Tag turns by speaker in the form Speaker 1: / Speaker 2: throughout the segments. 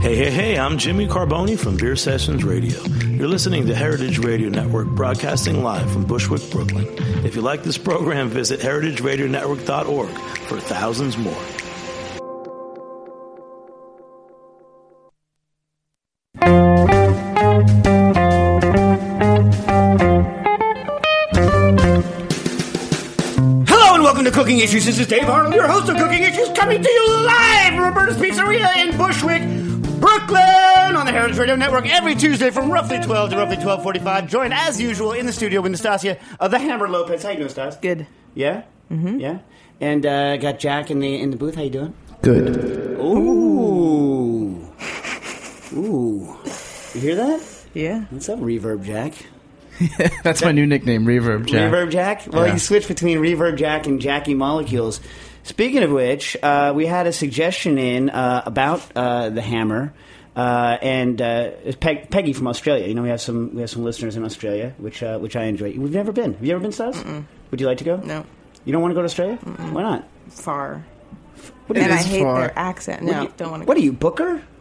Speaker 1: Hey, hey, hey, I'm Jimmy Carbone from Beer Sessions Radio. You're listening to Heritage Radio Network broadcasting live from Bushwick, Brooklyn. If you like this program, visit heritageradionetwork.org for thousands more.
Speaker 2: Hello and welcome to Cooking Issues. This is Dave Arnold, your host of Cooking Issues, coming to you live from Roberta's Pizzeria in Bushwick, Brooklyn, on the Heritage Radio Network every Tuesday from roughly 12 to roughly 12:45. Joined as usual in the studio with Nastasia of the Hammer Lopez. How you doing, Stas?
Speaker 3: Good.
Speaker 2: Yeah. Mm-hmm. Yeah. And uh, got Jack in the in the booth. How you doing?
Speaker 4: Good.
Speaker 2: Ooh. Ooh. You hear that?
Speaker 5: Yeah.
Speaker 2: What's up, Reverb Jack?
Speaker 4: That's my new nickname, Reverb Jack.
Speaker 2: Reverb Jack? Well,
Speaker 4: Yeah.
Speaker 2: you switch between Reverb Jack and Jackie Molecules. Speaking of which, uh, we had a suggestion in uh, about uh, the hammer. Uh, and uh, Peg- Peggy from Australia. You know, we have some we have some listeners in Australia, which uh, which I enjoy. We've never been. Have you ever been, Stas? Would you like to go?
Speaker 5: No.
Speaker 2: You don't want to go to Australia? Why not?
Speaker 5: Far.
Speaker 2: What
Speaker 5: and I hate
Speaker 4: far.
Speaker 5: their accent. No,
Speaker 2: you-
Speaker 5: don't want to
Speaker 2: What
Speaker 5: go.
Speaker 2: are you, Booker?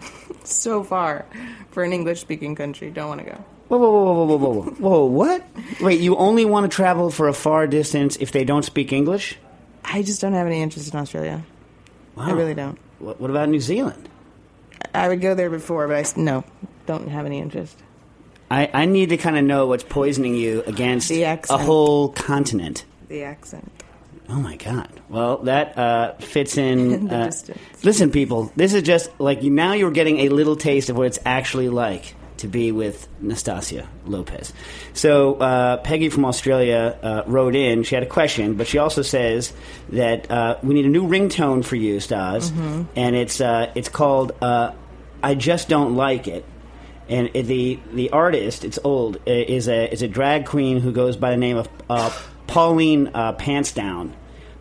Speaker 5: So far for an English speaking country. Don't want to go.
Speaker 2: Whoa, whoa, whoa, whoa, whoa, whoa, whoa, whoa! What? Wait, you only want to travel for a far distance if they don't speak English?
Speaker 5: I just don't have any interest in Australia. I really don't.
Speaker 2: What, what about New Zealand?
Speaker 5: I would go there before, but I no, don't have any interest.
Speaker 2: I, I need to kind of know what's poisoning you against
Speaker 5: The
Speaker 2: a whole continent.
Speaker 5: The accent.
Speaker 2: Oh my God! Well, that uh, fits in. Uh, listen, people, this is just like you, now you're getting a little taste of what it's actually like to be with Nastasia Lopez. So uh, Peggy from Australia uh, wrote in. She had a question, but she also says that uh, we need a new ringtone for you, Stas,
Speaker 5: Mm-hmm.
Speaker 2: and it's uh, it's called uh, "I Just Don't Like It." and the the artist it's old is a is a drag queen who goes by the name of uh, Pauline uh, Pantsdown,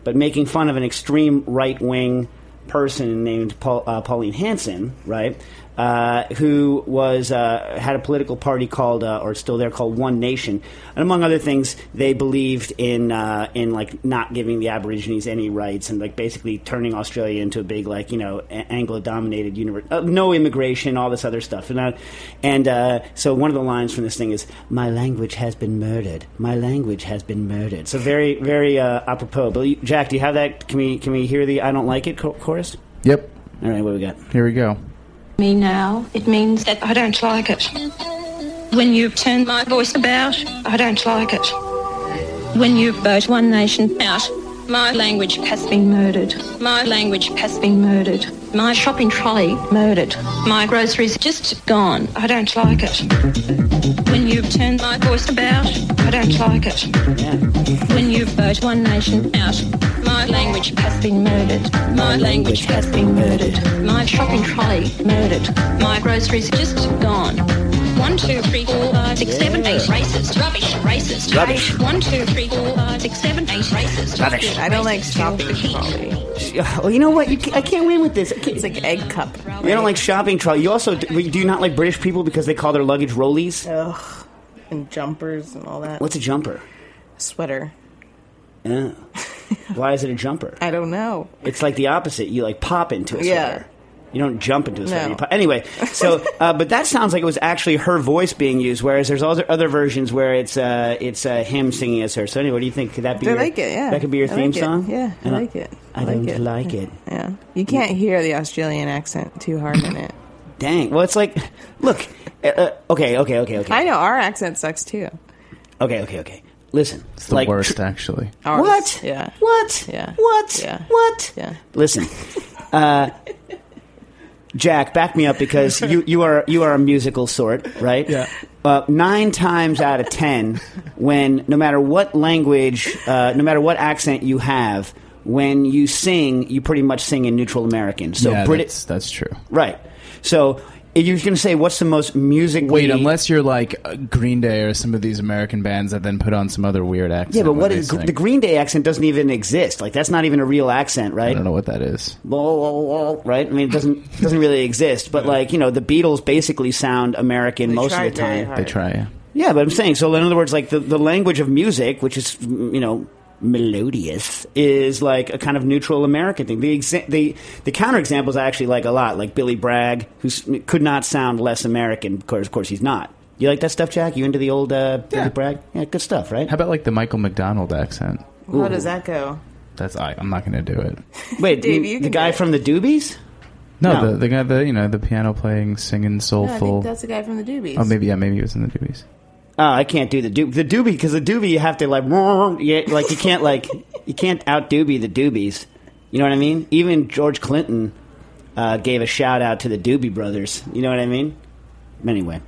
Speaker 2: but making fun of an extreme right wing person named Paul, uh, Pauline Hanson, right? Uh, who was uh, had a political party called, uh, or still there called One Nation, and among other things, they believed in uh, in like not giving the Aborigines any rights and like basically turning Australia into a big like you know Anglo dominated universe, uh, no immigration, all this other stuff, and uh, and uh, so one of the lines from this thing is, "My language has been murdered. My language has been murdered." So very very uh, apropos. But Jack, do you have that? Can we can we hear the "I don't like it" chorus?
Speaker 4: Yep.
Speaker 2: All right, what do we got?
Speaker 4: Here we go.
Speaker 6: Me now, it means that I don't like it. When you turn my voice about, I don't like it. When you vote One Nation out, my language has been murdered. My language has been murdered. My shopping trolley murdered. My groceries just gone. I don't like it. When you turn my voice about, I don't like it. When you vote One Nation out, my language has been murdered. My language has been murdered. My shopping trolley murdered. My groceries just gone. One, two, three, four, five, six, seven, eight. Racist. Rubbish. Racist.
Speaker 2: Rubbish.
Speaker 6: One, two, three, four, five, six, seven, eight. Racist.
Speaker 2: Rubbish.
Speaker 5: I don't like shopping trolley.
Speaker 2: Well, you know what? You ca- I can't win with this.
Speaker 5: It's like egg cup.
Speaker 2: You don't like shopping trolley. You also do you not like British people because they call their luggage rollies?
Speaker 5: Ugh. And jumpers and all that.
Speaker 2: What's a jumper?
Speaker 5: Sweater.
Speaker 2: Yeah. Why is it a jumper?
Speaker 5: I don't know.
Speaker 2: It's like the opposite. You like pop into a sweater.
Speaker 5: Yeah.
Speaker 2: Sweater. You don't jump into a sweater.
Speaker 5: No.
Speaker 2: You. Anyway, so uh, but that sounds like it was actually her voice being used, whereas there's other other versions where it's uh, it's uh, him singing as her. So anyway, what do you think? Could that be?
Speaker 5: I
Speaker 2: your,
Speaker 5: like it. Yeah,
Speaker 2: that could be your
Speaker 5: I
Speaker 2: theme
Speaker 5: like
Speaker 2: song.
Speaker 5: Yeah, I
Speaker 2: And
Speaker 5: like it.
Speaker 2: I,
Speaker 5: like
Speaker 2: don't
Speaker 5: it.
Speaker 2: like it.
Speaker 5: Yeah, you can't hear the Australian accent too hard in it.
Speaker 2: Dang. Well, it's like, look. Uh, uh, okay, okay, okay, okay,
Speaker 5: I know our accent sucks too.
Speaker 2: okay, okay, okay. Listen,
Speaker 4: It's the
Speaker 2: like,
Speaker 4: worst,
Speaker 2: tr-
Speaker 4: actually.
Speaker 5: Ours,
Speaker 2: What?
Speaker 5: Yeah.
Speaker 2: What?
Speaker 5: Yeah.
Speaker 2: What?
Speaker 5: Yeah.
Speaker 2: What?
Speaker 5: Yeah.
Speaker 2: Listen, uh, Jack, back me up because you, you are you are a musical sort, right?
Speaker 4: Yeah.
Speaker 2: Uh, nine times out of ten, when no matter what language, uh, no matter what accent you have, when you sing, you pretty much sing in neutral American. So
Speaker 4: yeah,
Speaker 2: British,
Speaker 4: that's, that's true.
Speaker 2: right? So you're going to say what's the most music?
Speaker 4: Wait, unless you're like uh, Green Day or some of these American bands that then put on some other weird accent.
Speaker 2: yeah, but
Speaker 4: when
Speaker 2: what
Speaker 4: they
Speaker 2: is
Speaker 4: sing.
Speaker 2: the Green Day accent doesn't even exist. Like that's not even a real accent, right?
Speaker 4: I don't know what that is.
Speaker 2: right? I mean, it doesn't doesn't really exist. But like you know, the Beatles basically sound American
Speaker 5: They
Speaker 2: most of the time.
Speaker 4: They try, yeah.
Speaker 2: Yeah, but I'm saying so. In other words, like the the language of music, which is you know melodious, is like a kind of neutral American thing. The exa- the the counterexamples I actually like a lot, like Billy Bragg, who could not sound less American. Of course, of course, he's not. You like that stuff, Jack? You into the old uh, Billy
Speaker 4: Yeah.
Speaker 2: Bragg? Yeah, good stuff, right?
Speaker 4: How about like the Michael McDonald accent?
Speaker 5: How does that go?
Speaker 4: That's I, I'm not going to do it.
Speaker 2: Wait,
Speaker 5: Dave,
Speaker 2: you-
Speaker 5: you
Speaker 2: the guy from the Doobies?
Speaker 4: No,
Speaker 2: No.
Speaker 4: The, the guy, the you know, the piano playing, singing,
Speaker 5: No, I
Speaker 4: soulful.
Speaker 5: think that's the guy from the Doobies.
Speaker 4: oh, maybe yeah, maybe he was in the Doobies.
Speaker 2: Oh, I can't do the doobie. The doobie because the doobie you have to like, yeah, like you can't like you can't out doobie the doobies. You know what I mean? Even George Clinton uh, gave a shout out to the Doobie Brothers. You know what I mean? Anyway,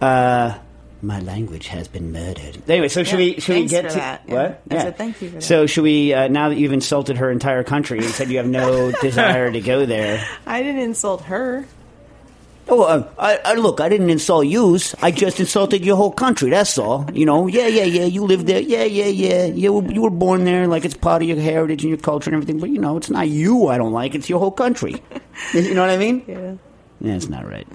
Speaker 2: uh, my language has been murdered. Anyway, so should
Speaker 5: Yeah,
Speaker 2: we should we get to
Speaker 5: that. Yeah.
Speaker 2: what?
Speaker 5: I said thank you for that.
Speaker 2: So should we uh, now that you've insulted her entire country and said you have no desire to go there?
Speaker 5: I didn't insult her.
Speaker 2: Oh, uh, I, I, look, I didn't insult yous. I just insulted your whole country. That's all. You know, yeah, yeah, yeah. You live there. Yeah, yeah, yeah. You were, you were born there, like it's part of your heritage and your culture and everything. But you know, it's not you I don't like. It's your whole country. you know what I mean?
Speaker 5: Yeah.
Speaker 2: Yeah, it's not right.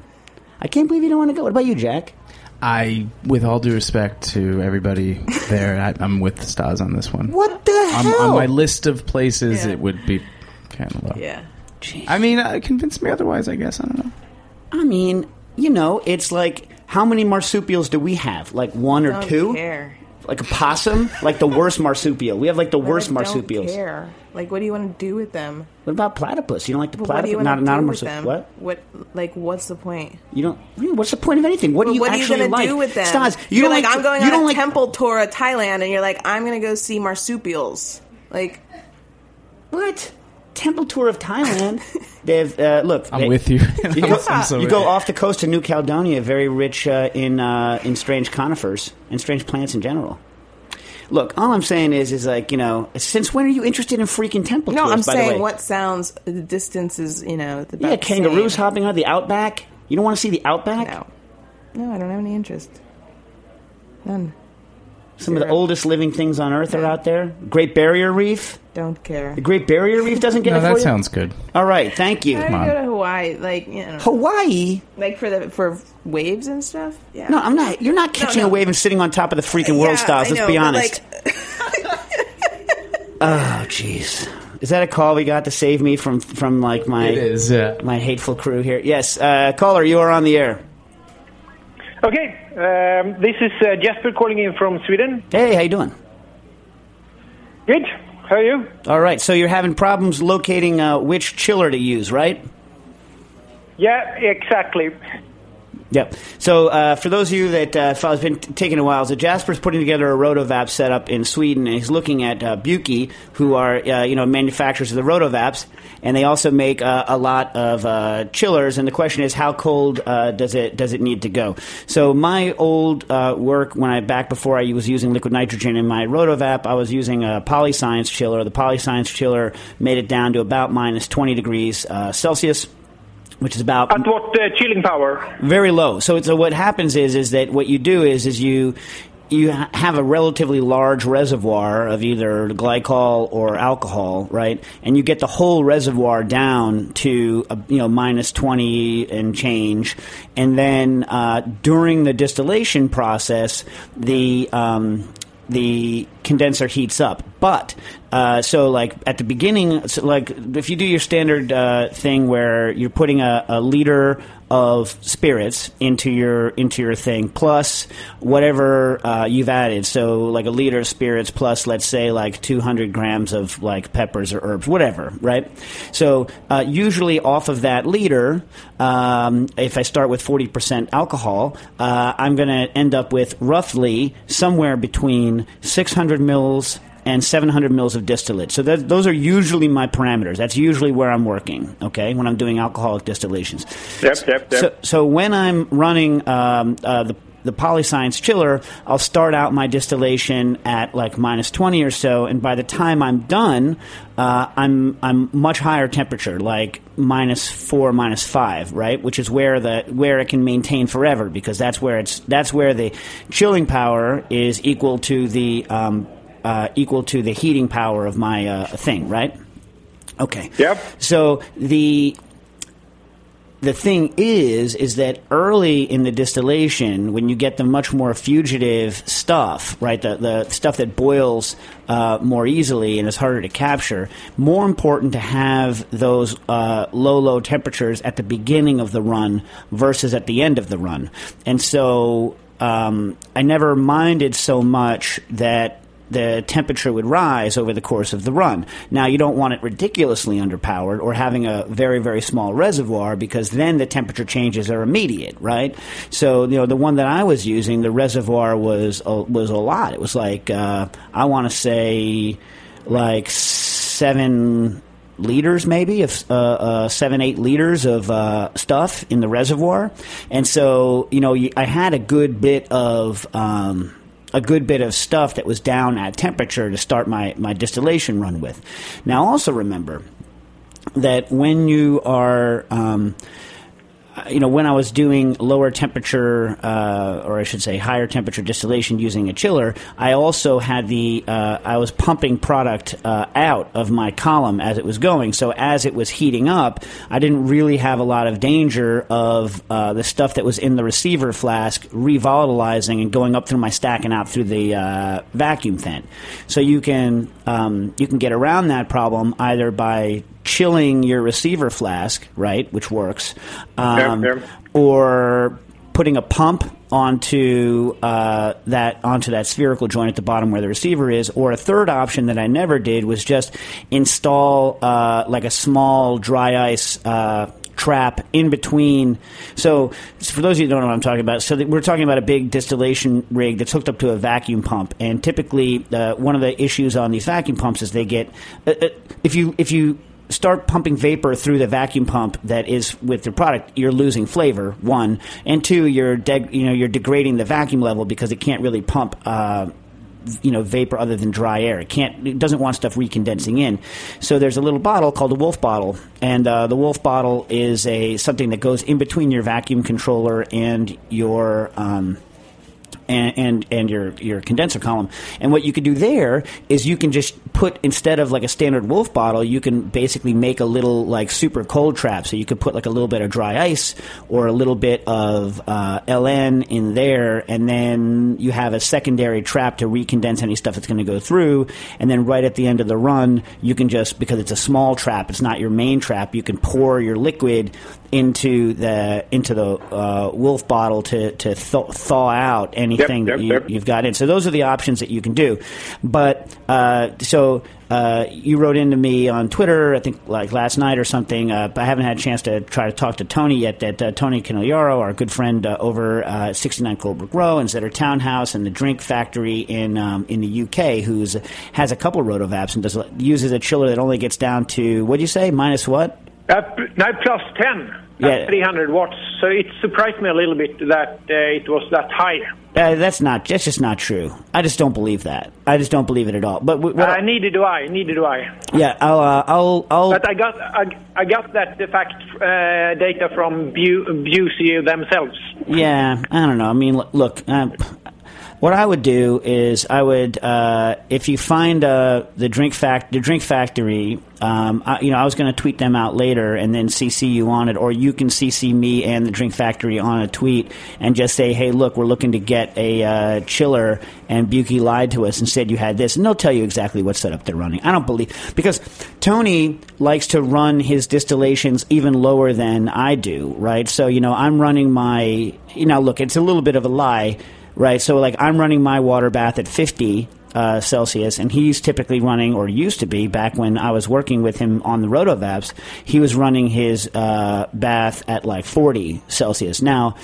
Speaker 2: I can't believe you don't want to go. What about you, Jack?
Speaker 4: I, with all due respect to everybody there, I, I'm with the stars on this one.
Speaker 2: What the
Speaker 4: On,
Speaker 2: hell?
Speaker 4: on my list of places,
Speaker 5: Yeah.
Speaker 4: it would be kind of low.
Speaker 5: Yeah.
Speaker 4: I mean, uh, convince me otherwise. I guess I don't know.
Speaker 2: I mean, you know, it's like how many marsupials do we have? Like one or
Speaker 5: Don't
Speaker 2: two?
Speaker 5: care.
Speaker 2: Like a possum? like the worst marsupial. We have like the
Speaker 5: But
Speaker 2: worst
Speaker 5: I
Speaker 2: marsupials.
Speaker 5: Don't care. Like, what do you want to do with them?
Speaker 2: What about platypus? You don't like the
Speaker 5: But what do you
Speaker 2: platypus? Not, not a marsupial. What?
Speaker 5: What? Like, what's the point?
Speaker 2: You don't. What's the point of anything? What do you
Speaker 5: what are you
Speaker 2: actually
Speaker 5: gonna
Speaker 2: like?
Speaker 5: do with them?
Speaker 2: Stas, you
Speaker 5: you're
Speaker 2: don't
Speaker 5: like, I'm going
Speaker 2: you
Speaker 5: on
Speaker 2: don't
Speaker 5: a
Speaker 2: like,
Speaker 5: temple tour of Thailand, and you're like, I'm going to go see marsupials. Like,
Speaker 2: What? Temple tour of Thailand. They've uh, look.
Speaker 4: I'm
Speaker 2: they-
Speaker 4: with you.
Speaker 2: You go,
Speaker 4: I'm so
Speaker 2: you go off the coast to New Caledonia, very rich uh, in uh, in strange conifers and strange plants in general. Look, all I'm saying is, is like you know, since when are you interested in freaking temple
Speaker 5: no,
Speaker 2: tours?
Speaker 5: I'm
Speaker 2: by the
Speaker 5: saying
Speaker 2: way?
Speaker 5: what sounds the distance is, you know, the
Speaker 2: Yeah, kangaroos
Speaker 5: same.
Speaker 2: hopping out the outback. You don't want to see the outback?
Speaker 5: No, no, I don't have any interest. None.
Speaker 2: Some of the oldest living things on Earth are out there. Great Barrier Reef.
Speaker 5: Don't care.
Speaker 2: The Great Barrier Reef doesn't get
Speaker 4: No,
Speaker 2: it for
Speaker 4: that
Speaker 2: you?
Speaker 4: sounds good.
Speaker 2: All right, thank you.
Speaker 5: I
Speaker 4: on.
Speaker 5: go to Hawaii, like you know,
Speaker 2: Hawaii?
Speaker 5: like for the for waves and stuff. Yeah.
Speaker 2: No, I'm not. You're not catching
Speaker 5: no.
Speaker 2: a wave and sitting on top of the freaking world
Speaker 5: Yeah,
Speaker 2: stars. Let's
Speaker 5: know,
Speaker 2: be
Speaker 5: but,
Speaker 2: honest. oh, jeez. Is that a call we got to save me from from like my
Speaker 4: It is. Yeah.
Speaker 2: my hateful crew here? Yes, uh, caller, you are on the air.
Speaker 7: Okay, um, this is uh, Jesper calling in from Sweden.
Speaker 2: Hey, how you doing?
Speaker 7: Good. How are you?
Speaker 2: All right. So you're having problems locating uh, which chiller to use, right?
Speaker 7: Yeah, exactly.
Speaker 2: Yep. So uh, for those of you that uh, follow- it's been t- taking a while, so Jasper's putting together a Rotovap setup in Sweden, and he's looking at uh, Buchi, who are uh, you know manufacturers of the Rotovaps, and they also make uh, a lot of uh, chillers. And the question is, how cold uh, does it does it need to go? So my old work when I back before I was using liquid nitrogen in my Rotovap, I was using a Polyscience chiller. The Polyscience chiller made it down to about minus twenty degrees Celsius. Which is about
Speaker 7: At what uh, chilling power?
Speaker 2: very low. So so what happens is is that what you do is is you you have a relatively large reservoir of either glycol or alcohol, right? And you get the whole reservoir down to uh, you know minus twenty and change, and then uh, during the distillation process, the um, the condenser heats up. But uh, so like at the beginning, so like if you do your standard uh, thing where you're putting a, a liter of spirits into your into your thing plus whatever uh, you've added. So like a liter of spirits plus let's say like 200 grams of like peppers or herbs, whatever, right? So uh, usually off of that liter, um, if I start with 40% alcohol, uh, I'm going to end up with roughly somewhere between 600 mils and 700 mils of distillate. So that, those are usually my parameters. That's usually where I'm working, okay, when I'm doing alcoholic distillations.
Speaker 7: Yep, yep, yep.
Speaker 2: So, so when I'm running um, uh, the the Polyscience chiller, I'll start out my distillation at like minus 20 or so, and by the time I'm done, uh, I'm I'm much higher temperature, like minus four, minus five, right? Which is where the where it can maintain forever, because that's where it's that's where the chilling power is equal to the um, uh, equal to the heating power of my uh, thing, right? Okay.
Speaker 7: Yep.
Speaker 2: So the the thing is, is that early in the distillation, when you get the much more fugitive stuff, right, the, the stuff that boils uh, more easily and is harder to capture, more important to have those uh, low, low temperatures at the beginning of the run versus at the end of the run. And so um, I never minded so much that the temperature would rise over the course of the run. Now, you don't want it ridiculously underpowered or having a very, very small reservoir because then the temperature changes are immediate, right? So, you know, the one that I was using, the reservoir was a, was a lot. It was like, uh, I want to say, like seven liters maybe of uh, uh, seven eight liters of uh, stuff in the reservoir and so you know i had a good bit of um, a good bit of stuff that was down at temperature to start my, my distillation run with. Now, also remember that when you are um, you know, when I was doing lower temperature, uh, or I should say higher temperature distillation using a chiller, I also had the, uh, I was pumping product uh, out of my column as it was going. So as it was heating up, I didn't really have a lot of danger of uh, the stuff that was in the receiver flask revolatilizing and going up through my stack and out through the uh, vacuum vent. So you can, um, you can get around that problem either by chilling your receiver flask, right, which works, um,
Speaker 7: Yep, yep.
Speaker 2: or putting a pump onto uh, that onto that spherical joint at the bottom where the receiver is, or a third option that I never did was just install uh, like a small dry ice. Uh, trap in between so for those of you who don't know what i'm talking about so we're talking about a big distillation rig that's hooked up to a vacuum pump and typically uh, one of the issues on these vacuum pumps is they get uh, uh, if you if you start pumping vapor through the vacuum pump that is with your product, you're losing flavor. One and two, you're deg- you know you're degrading the vacuum level because it can't really pump. Uh, you know vapor other than dry air. It can't. It doesn't want stuff recondensing in. So there's a little bottle called a Woulff bottle, and uh, the Woulff bottle is a something that goes in between your vacuum controller and your. Um, and, and and your your condenser column. And what you could do there is you can just put instead of like a standard Woulff bottle, you can basically make a little like super cold trap. So you could put like a little bit of dry ice or a little bit of uh, LN in there, and then you have a secondary trap to recondense any stuff that's going to go through. And then right at the end of the run, you can just because it's a small trap, it's not your main trap. You can pour your liquid into the into the uh, Woulff bottle to to thaw, thaw out anything
Speaker 7: yep,
Speaker 2: that you,
Speaker 7: yep.
Speaker 2: you've got in. So those are the options that you can do. But uh, so uh, you wrote into me on Twitter, I think like last night or something. Uh, I haven't had a chance to try to talk to Tony yet. That uh, Tony Conigliaro, our good friend uh, over uh, 69 Colebrook Row and Zetter Townhouse and the Drink Factory in um, in the UK, who's has a couple rotovaps and does uses a chiller that only gets down to what do you say minus what?
Speaker 7: Uh, p- no, plus 10
Speaker 2: Yeah.
Speaker 7: 300 watts. So it surprised me a little bit that uh, it was that high.
Speaker 2: Uh, that's not. That's just not true. I just don't believe that. I just don't believe it at all. But w-
Speaker 7: Uh, neither do I. Neither do I.
Speaker 2: yeah, I'll, uh, I'll, I'll.
Speaker 7: But I got I, I got that the fact uh, data from Bu- Buchi themselves.
Speaker 2: Yeah, I don't know. I mean, look, uh, What I would do is I would, uh, if you find uh, the drink fact, the drink factory, um, I, you know, I was going to tweet them out later and then CC you on it, or you can CC me and the drink factory on a tweet and just say, hey, look, we're looking to get a uh, chiller, and Buchi lied to us and said you had this, and they'll tell you exactly what setup they're running. I don't believe because Tony likes to run his distillations even lower than I do, right? So you know, I'm running my, you know, look, it's a little bit of a lie right? So like I'm running my water bath at 50 uh, Celsius, and he's typically running, or used to be back when I was working with him on the Rotovaps, he was running his uh, bath at like 40 Celsius. Now,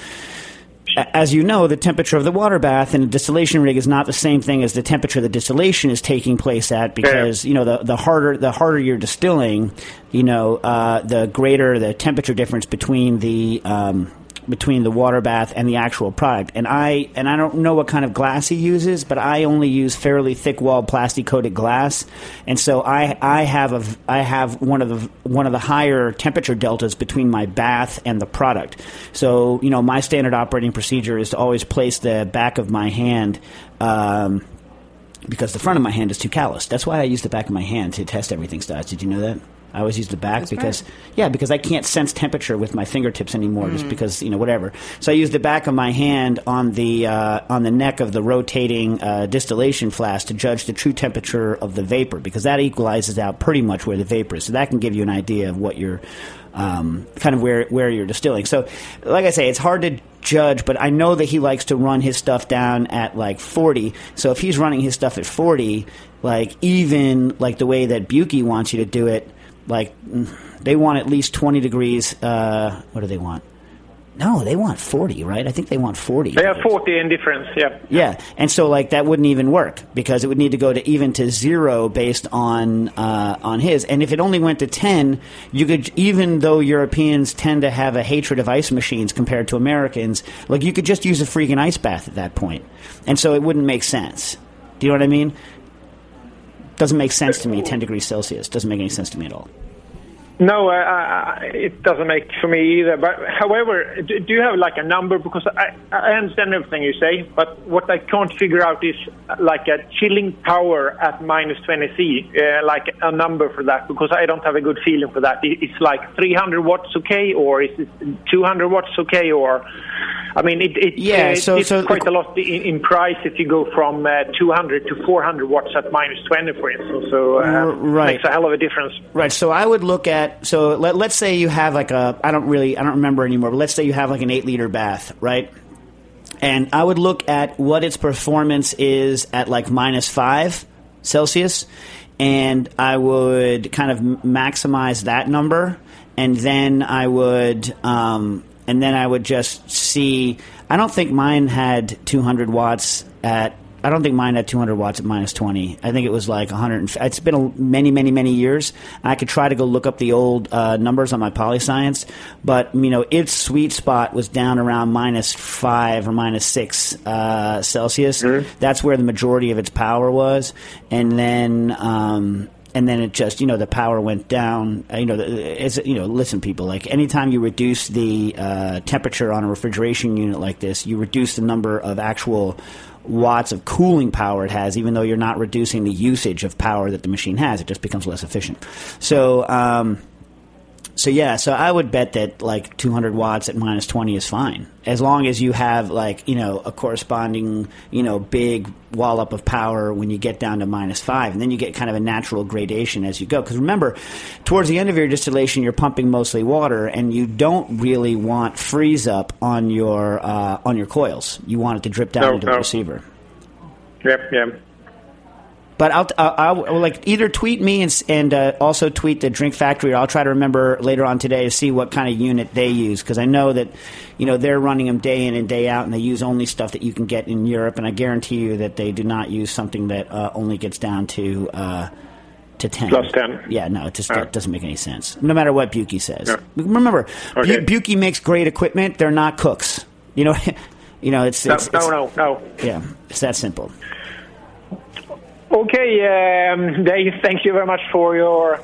Speaker 2: as you know, the temperature of the water bath in a distillation rig is not the same thing as the temperature the distillation is taking place at because you know the, the harder the harder you're distilling, you know uh, the greater the temperature difference between the um, between the water bath and the actual product. And I and I don't know what kind of glass he uses, but I only use fairly thick walled plastic coated glass, and so I I have a I have one of the one of the higher temperature deltas between my bath and the product. So you know my standard operating procedure is to always place the back of my hand. Um, because the front of my hand is too callous. That's why I use the back of my hand to test everything. Stas, did you know that? I always use the back because yeah, because I can't sense temperature with my fingertips anymore, just because you know whatever. So I use the back of my hand on the uh, on the neck of the rotating uh, distillation flask to judge the true temperature of the vapor, because that equalizes out pretty much where the vapor is. So that can give you an idea of what you're um, kind of where where you're distilling. So, like I say, it's hard to judge, but I know that he likes to run his stuff down at like 40. So if he's running his stuff at 40, like even like the way that Buchi wants you to do it, like they want at least 20 degrees. Uh, what do they want? No, they want 40, right? I think they want 40.
Speaker 7: They have 40 in difference, yeah.
Speaker 2: Yeah, and so like that wouldn't even work because it would need to go to even to zero based on uh, on his. And if it only went to ten, you could even though Europeans tend to have a hatred of ice machines compared to Americans, like you could just use a freaking ice bath at that point, and so it wouldn't make sense. Do you know what I mean? Doesn't make sense to me. Ten degrees Celsius doesn't make any sense to me at all.
Speaker 7: No, uh, uh, it doesn't make for me either. But however, do, do you have like a number? Because I, I understand everything you say, but what I can't figure out is like a chilling power at minus 20 C, uh, like a number for that, because I don't have a good feeling for that. It's like 300 watts okay, or is it 200 watts okay, or I mean, it, it
Speaker 2: Yeah,
Speaker 7: uh,
Speaker 2: so-
Speaker 7: it's
Speaker 2: so-
Speaker 7: quite a lot in, in price if you go from uh, 200 to 400 watts at minus 20, for instance. So uh,
Speaker 2: right.
Speaker 7: makes a hell of a difference.
Speaker 2: Right. So I would look at so let, let's say you have like a I don't really I don't remember anymore, but let's say you have like an eight liter bath, right? And I would look at what its performance is at like minus five Celsius, and I would kind of maximize that number, and then I would um, and then I would just see. I don't think mine had 200 watts at. I don't think mine had 200 watts at minus 20. I think it was like 100. It's been a, many, many, many years. I could try to go look up the old uh, numbers on my polyscience, but you know its sweet spot was down around minus five or minus six uh, Celsius. That's where the majority of its power was, and then. Um, and then it just you know the power went down Uh, you know it's you know listen people like anytime you reduce the uh, temperature on a refrigeration unit like this you reduce the number of actual watts of cooling power it has even though you're not reducing the usage of power that the machine has. It just becomes less efficient. So um, so yeah, so I would bet that like 200 watts at minus 20 is fine, as long as you have like you know a corresponding you know big wallop of power when you get down to minus five, and then you get kind of a natural gradation as you go. Because remember, towards the end of your distillation, you're pumping mostly water, and you don't really want freeze up on your uh, on your coils. You want it to drip down
Speaker 7: No,
Speaker 2: into the receiver.
Speaker 7: Yep, yeah.
Speaker 2: But I'll, I'll, I'll like either tweet me and, and uh, also tweet the Drink Factory, or I'll try to remember later on today to see what kind of unit they use because I know that you know they're running them day in and day out, and they use only stuff that you can get in Europe, and I guarantee you that they do not use something that uh, only gets down to. Uh, to 10.
Speaker 7: Plus 10.
Speaker 2: Yeah, no, it just that doesn't make any sense. No matter what Buchi says.
Speaker 7: Yeah.
Speaker 2: Remember,
Speaker 7: Okay.
Speaker 2: Bu- Buchi makes great equipment. They're not cooks. You know, you know, it's,
Speaker 7: No,
Speaker 2: it's,
Speaker 7: no,
Speaker 2: it's-
Speaker 7: no, no.
Speaker 2: Yeah, it's that simple.
Speaker 7: Okay, um, Dave, thank you very much for your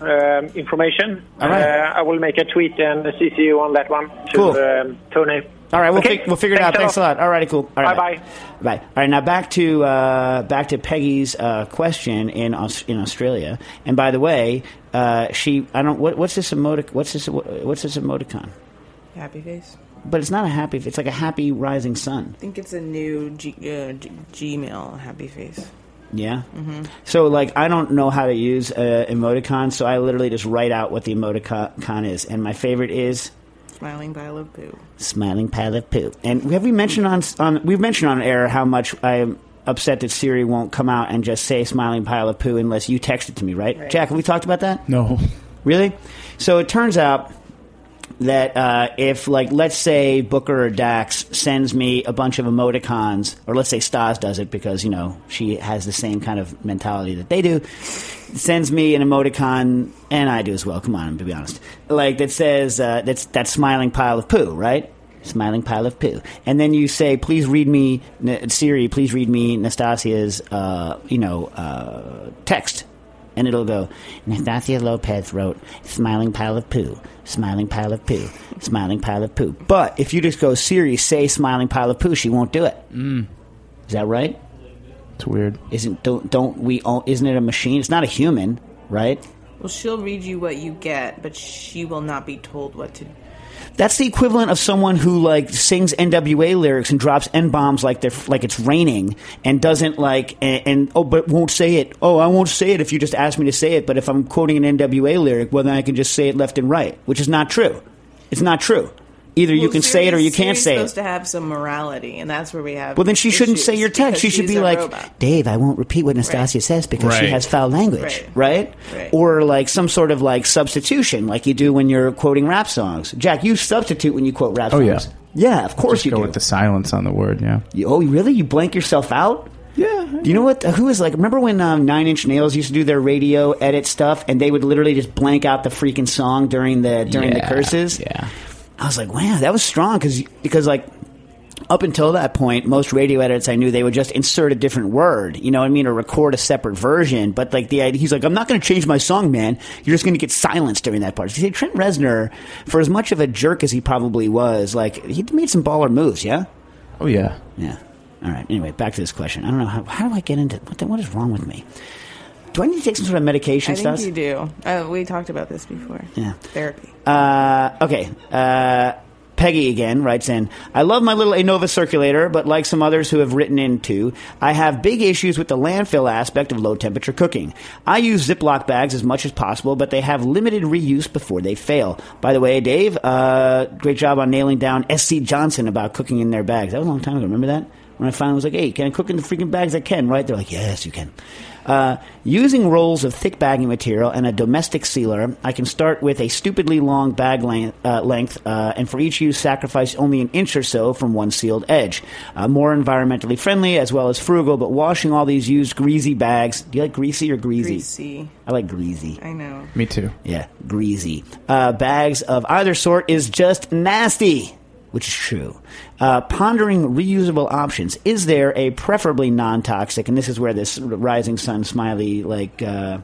Speaker 7: um, information.
Speaker 2: All right.
Speaker 7: Uh, I will make a tweet and CC you on that one to
Speaker 2: Cool.
Speaker 7: um, Tony.
Speaker 2: All right, we'll,
Speaker 7: Okay,
Speaker 2: fig- we'll figure it out.
Speaker 7: thanks
Speaker 2: Thanks
Speaker 7: a
Speaker 2: a
Speaker 7: lot.
Speaker 2: lot. All righty, cool. All right,
Speaker 7: Bye-bye.
Speaker 2: Bye. All right, now back to uh, back to Peggy's uh, question in Aus- in Australia. And by the way, uh, she I don't what, what's this emotic what's this what's this emoticon?
Speaker 5: Happy face.
Speaker 2: But it's not a happy. Face, it's like a happy rising sun.
Speaker 5: I think it's a new G- uh, G- Gmail happy face.
Speaker 2: Yeah. So like I don't know how to use uh, emoticon, so I literally just write out what the emoticon is, and my favorite is
Speaker 5: Smiling pile of poo.
Speaker 2: smiling pile of poo. And have we mentioned on on we've mentioned on air how much I'm upset that Siri won't come out and just say smiling pile of poo unless you text it to me, right?
Speaker 5: Right.
Speaker 2: Jack, have we talked about that?
Speaker 4: No.
Speaker 2: Really? So it turns out that uh, if, like, let's say Booker or Dax sends me a bunch of emoticons, or let's say Stas does it because, you know, she has the same kind of mentality that they do, sends me an emoticon, and I do as well, come on, to be honest, like, that says, uh, that's that smiling pile of poo, right? Smiling pile of poo. And then you say, please read me, Siri, please read me Nastasia's, uh, you know, uh, text and it'll go, Nastasia Lopez wrote, smiling pile of poo, smiling pile of poo, smiling pile of poo. But if you just go, Siri, say smiling pile of poo, she won't do it. Mm. Is that right?
Speaker 4: It's weird.
Speaker 2: Isn't don't don't we? All, isn't it a machine? It's not a human, right?
Speaker 5: Well, she'll read you what you get, but she will not be told what to.
Speaker 2: That's the equivalent of someone who like sings NWA lyrics and drops n bombs like they're like it's raining and doesn't like and, and oh but won't say it. Oh, I won't say it if you just ask me to say it. But if I'm quoting an NWA lyric, well then I can just say it left and right, which is not true. It's not true. Either you
Speaker 5: Well,
Speaker 2: can say it or you can't
Speaker 5: Siri's
Speaker 2: say
Speaker 5: supposed
Speaker 2: it.
Speaker 5: to have some morality, and that's where we have.
Speaker 2: Well, then she shouldn't say your text. She should be like,
Speaker 5: robot.
Speaker 2: Dave, I won't repeat what Nastasia says because she has foul language,
Speaker 5: Right.
Speaker 2: right?
Speaker 5: Right.
Speaker 2: Or like some sort of like substitution, like you do when you're quoting rap songs. Jack, you substitute when you quote rap
Speaker 4: Oh,
Speaker 2: songs.
Speaker 4: yeah.
Speaker 2: Yeah, of course
Speaker 4: Just
Speaker 2: you
Speaker 4: go
Speaker 2: do.
Speaker 4: with the silence on the word. Yeah.
Speaker 2: You- oh, really? You blank yourself out?
Speaker 4: Yeah.
Speaker 2: Do you know what? Who is like? Remember when um, Nine Inch Nails used to do their radio edit stuff, and they would literally just blank out the freaking song during the during the curses?
Speaker 4: Yeah.
Speaker 2: I was like, wow, that was strong because because like up until that point, most radio edits I knew they would just insert a different word, you know what I mean, or record a separate version. But like the idea, he's like, I'm not going to change my song, man. You're just going to get silenced during that part. See, Trent Reznor, for as much of a jerk as he probably was, like he made some baller moves, yeah,
Speaker 4: Oh yeah.
Speaker 2: yeah. All right. Anyway, back to this question. I don't know how, how do I get into what? The, what is wrong with me? Do I need to take some sort of medication?
Speaker 5: I think
Speaker 2: Stas?
Speaker 5: you do. Uh, we talked about this before.
Speaker 2: Yeah.
Speaker 5: Therapy.
Speaker 2: Uh, okay. Uh, Peggy again writes in, I love my little Anova circulator, but like some others who have written in too, I have big issues with the landfill aspect of low temperature cooking. I use Ziploc bags as much as possible, but they have limited reuse before they fail. By the way, Dave, uh, great job on nailing down SC Johnson about cooking in their bags. That was a long time ago. Remember that? When I finally was like, hey, can I cook in the freaking bags? I can, right? They're like, yes, you can. Uh, using rolls of thick bagging material and a domestic sealer, I can start with a stupidly long bag length, uh, length uh, and for each use sacrifice only an inch or so from one sealed edge. Uh, more environmentally friendly as well as frugal, but washing all these used greasy bags. Do you like greasy or greasy?
Speaker 5: Greasy.
Speaker 2: I like greasy.
Speaker 5: I know.
Speaker 4: Me too.
Speaker 2: Yeah, greasy. Uh, bags of either sort is just nasty, which is true. Uh, pondering reusable options. Is there a preferably non-toxic? And this is where this rising sun smiley, like, uh,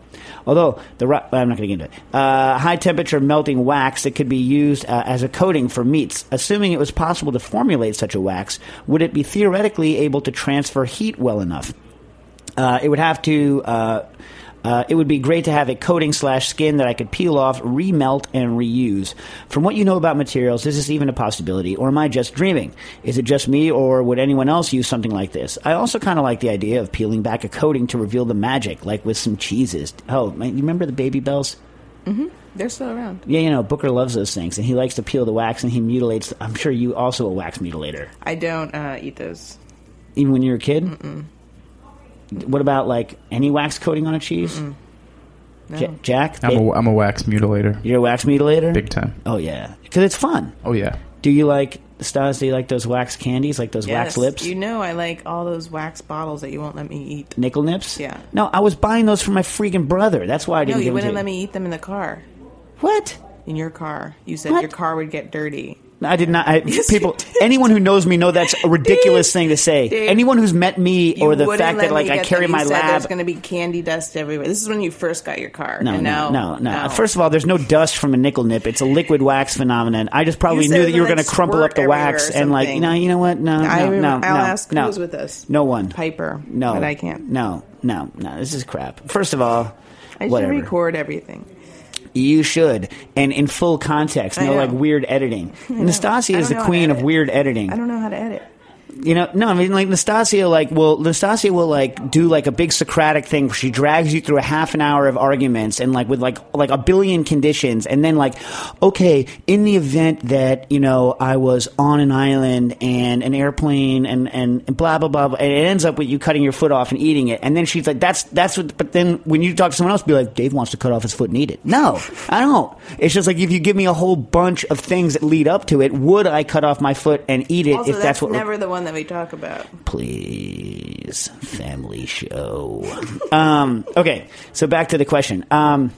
Speaker 2: although the ri- I'm not going to get into it. Uh, high temperature melting wax that could be used uh, as a coating for meats. Assuming it was possible to formulate such a wax, would it be theoretically able to transfer heat well enough? Uh, it would have to. Uh, it would be great to have a coating slash skin that I could peel off, remelt, and reuse. From what you know about materials, is this even a possibility, or am I just dreaming? Is it just me, or would anyone else use something like this? I also kind of like the idea of peeling back a coating to reveal the magic, like with some cheeses. Oh, man, you remember the baby bells? Mm-hmm.
Speaker 5: They're still around.
Speaker 2: Yeah, you know, Booker loves those things, and he likes to peel the wax, and he mutilates. I'm sure you also a wax mutilator,
Speaker 5: I don't uh, eat those.
Speaker 2: even when you were a kid. Mm-mm. What about like any wax coating on a cheese?
Speaker 5: No.
Speaker 2: Ja- Jack,
Speaker 4: I'm a, I'm a wax mutilator.
Speaker 2: you're a wax mutilator.
Speaker 4: Big time.
Speaker 2: Oh yeah, because it's fun.
Speaker 4: Oh yeah.
Speaker 2: Do you like Stas? Do you like those wax candies, like those wax
Speaker 5: Yes,
Speaker 2: lips,
Speaker 5: You know I like all those wax bottles that you won't let me eat.
Speaker 2: nickel nips?
Speaker 5: Yeah.
Speaker 2: No, I was buying those for my freaking brother. That's why I didn't
Speaker 5: you
Speaker 2: give them
Speaker 5: wouldn't
Speaker 2: to
Speaker 5: let me eat them in the car.
Speaker 2: What?
Speaker 5: In your car. You said
Speaker 2: What?
Speaker 5: your car would get dirty.
Speaker 2: I did not. I,
Speaker 5: Yes,
Speaker 2: people, anyone who knows me know that's a ridiculous thing to say.
Speaker 5: Dave,
Speaker 2: anyone who's met me or the fact that like I carry my lab.
Speaker 5: There's going to be candy dust everywhere. This is when you first got your car.
Speaker 2: No, no,
Speaker 5: now,
Speaker 2: no, no. First of all, there's no dust from a nickel nip. It's a liquid wax phenomenon. I just probably knew that you were
Speaker 5: would,
Speaker 2: going to crumple up the wax and like, no, you know what? No, no,
Speaker 5: I
Speaker 2: no,
Speaker 5: I'll
Speaker 2: no,
Speaker 5: ask
Speaker 2: no.
Speaker 5: was with us.
Speaker 2: No one.
Speaker 5: Piper.
Speaker 2: No,
Speaker 5: but I can't.
Speaker 2: No, no, no. This is crap. First of all,
Speaker 5: I should
Speaker 2: whatever.
Speaker 5: record everything.
Speaker 2: You should, and in full context, no like weird editing. Nastasia is the queen of weird editing.
Speaker 5: I don't know how to edit.
Speaker 2: You know, no, I mean, like Nastasia, like, well, Nastasia will like do like a big Socratic thing where she drags you through a half an hour of arguments and like with like like a billion conditions, and then like, okay, in the event that you know I was on an island and an airplane and and blah blah blah, blah and it ends up with you cutting your foot off and eating it, and then she's like, that's that's what. But then when you talk to someone else, be like, Dave wants to cut off his foot and eat it. No, I don't. It's just like if you give me a whole bunch of things that lead up to it, would I cut off my foot and eat it
Speaker 5: Also,
Speaker 2: if
Speaker 5: that's,
Speaker 2: that's, what?
Speaker 5: never the one that we talk about.
Speaker 2: please family show um, okay so back to the question um,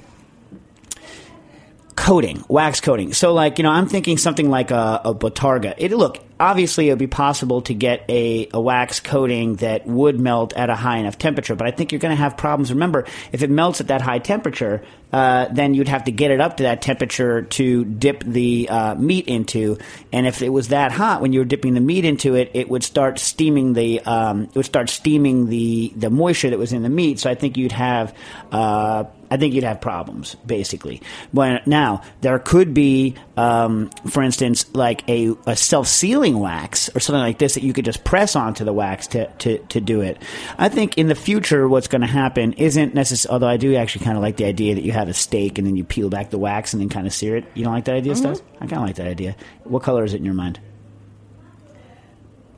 Speaker 2: coating wax coating. So like you know i'm thinking something like a, a bottarga. It look obviously it would be possible to get a, a wax coating that would melt at a high enough temperature but i think you're going to have problems. Remember if it melts at that high temperature uh, then you'd have to get it up to that temperature to dip the uh, meat into and if it was that hot when you were dipping the meat into it it would start steaming the um, it would start steaming the the moisture that was in the meat. So i think you'd have uh, I think you'd have problems, basically. When now there could be, um, for instance, like a, a self-sealing wax or something like this that you could just press onto the wax to, to, to do it. I think in the future, what's going to happen isn't necessarily. Although I do actually kind of like the idea that you have a steak and then you peel back the wax and then kind of sear it. You don't like that idea, Stas? I kind of like that idea. What color is it in your mind?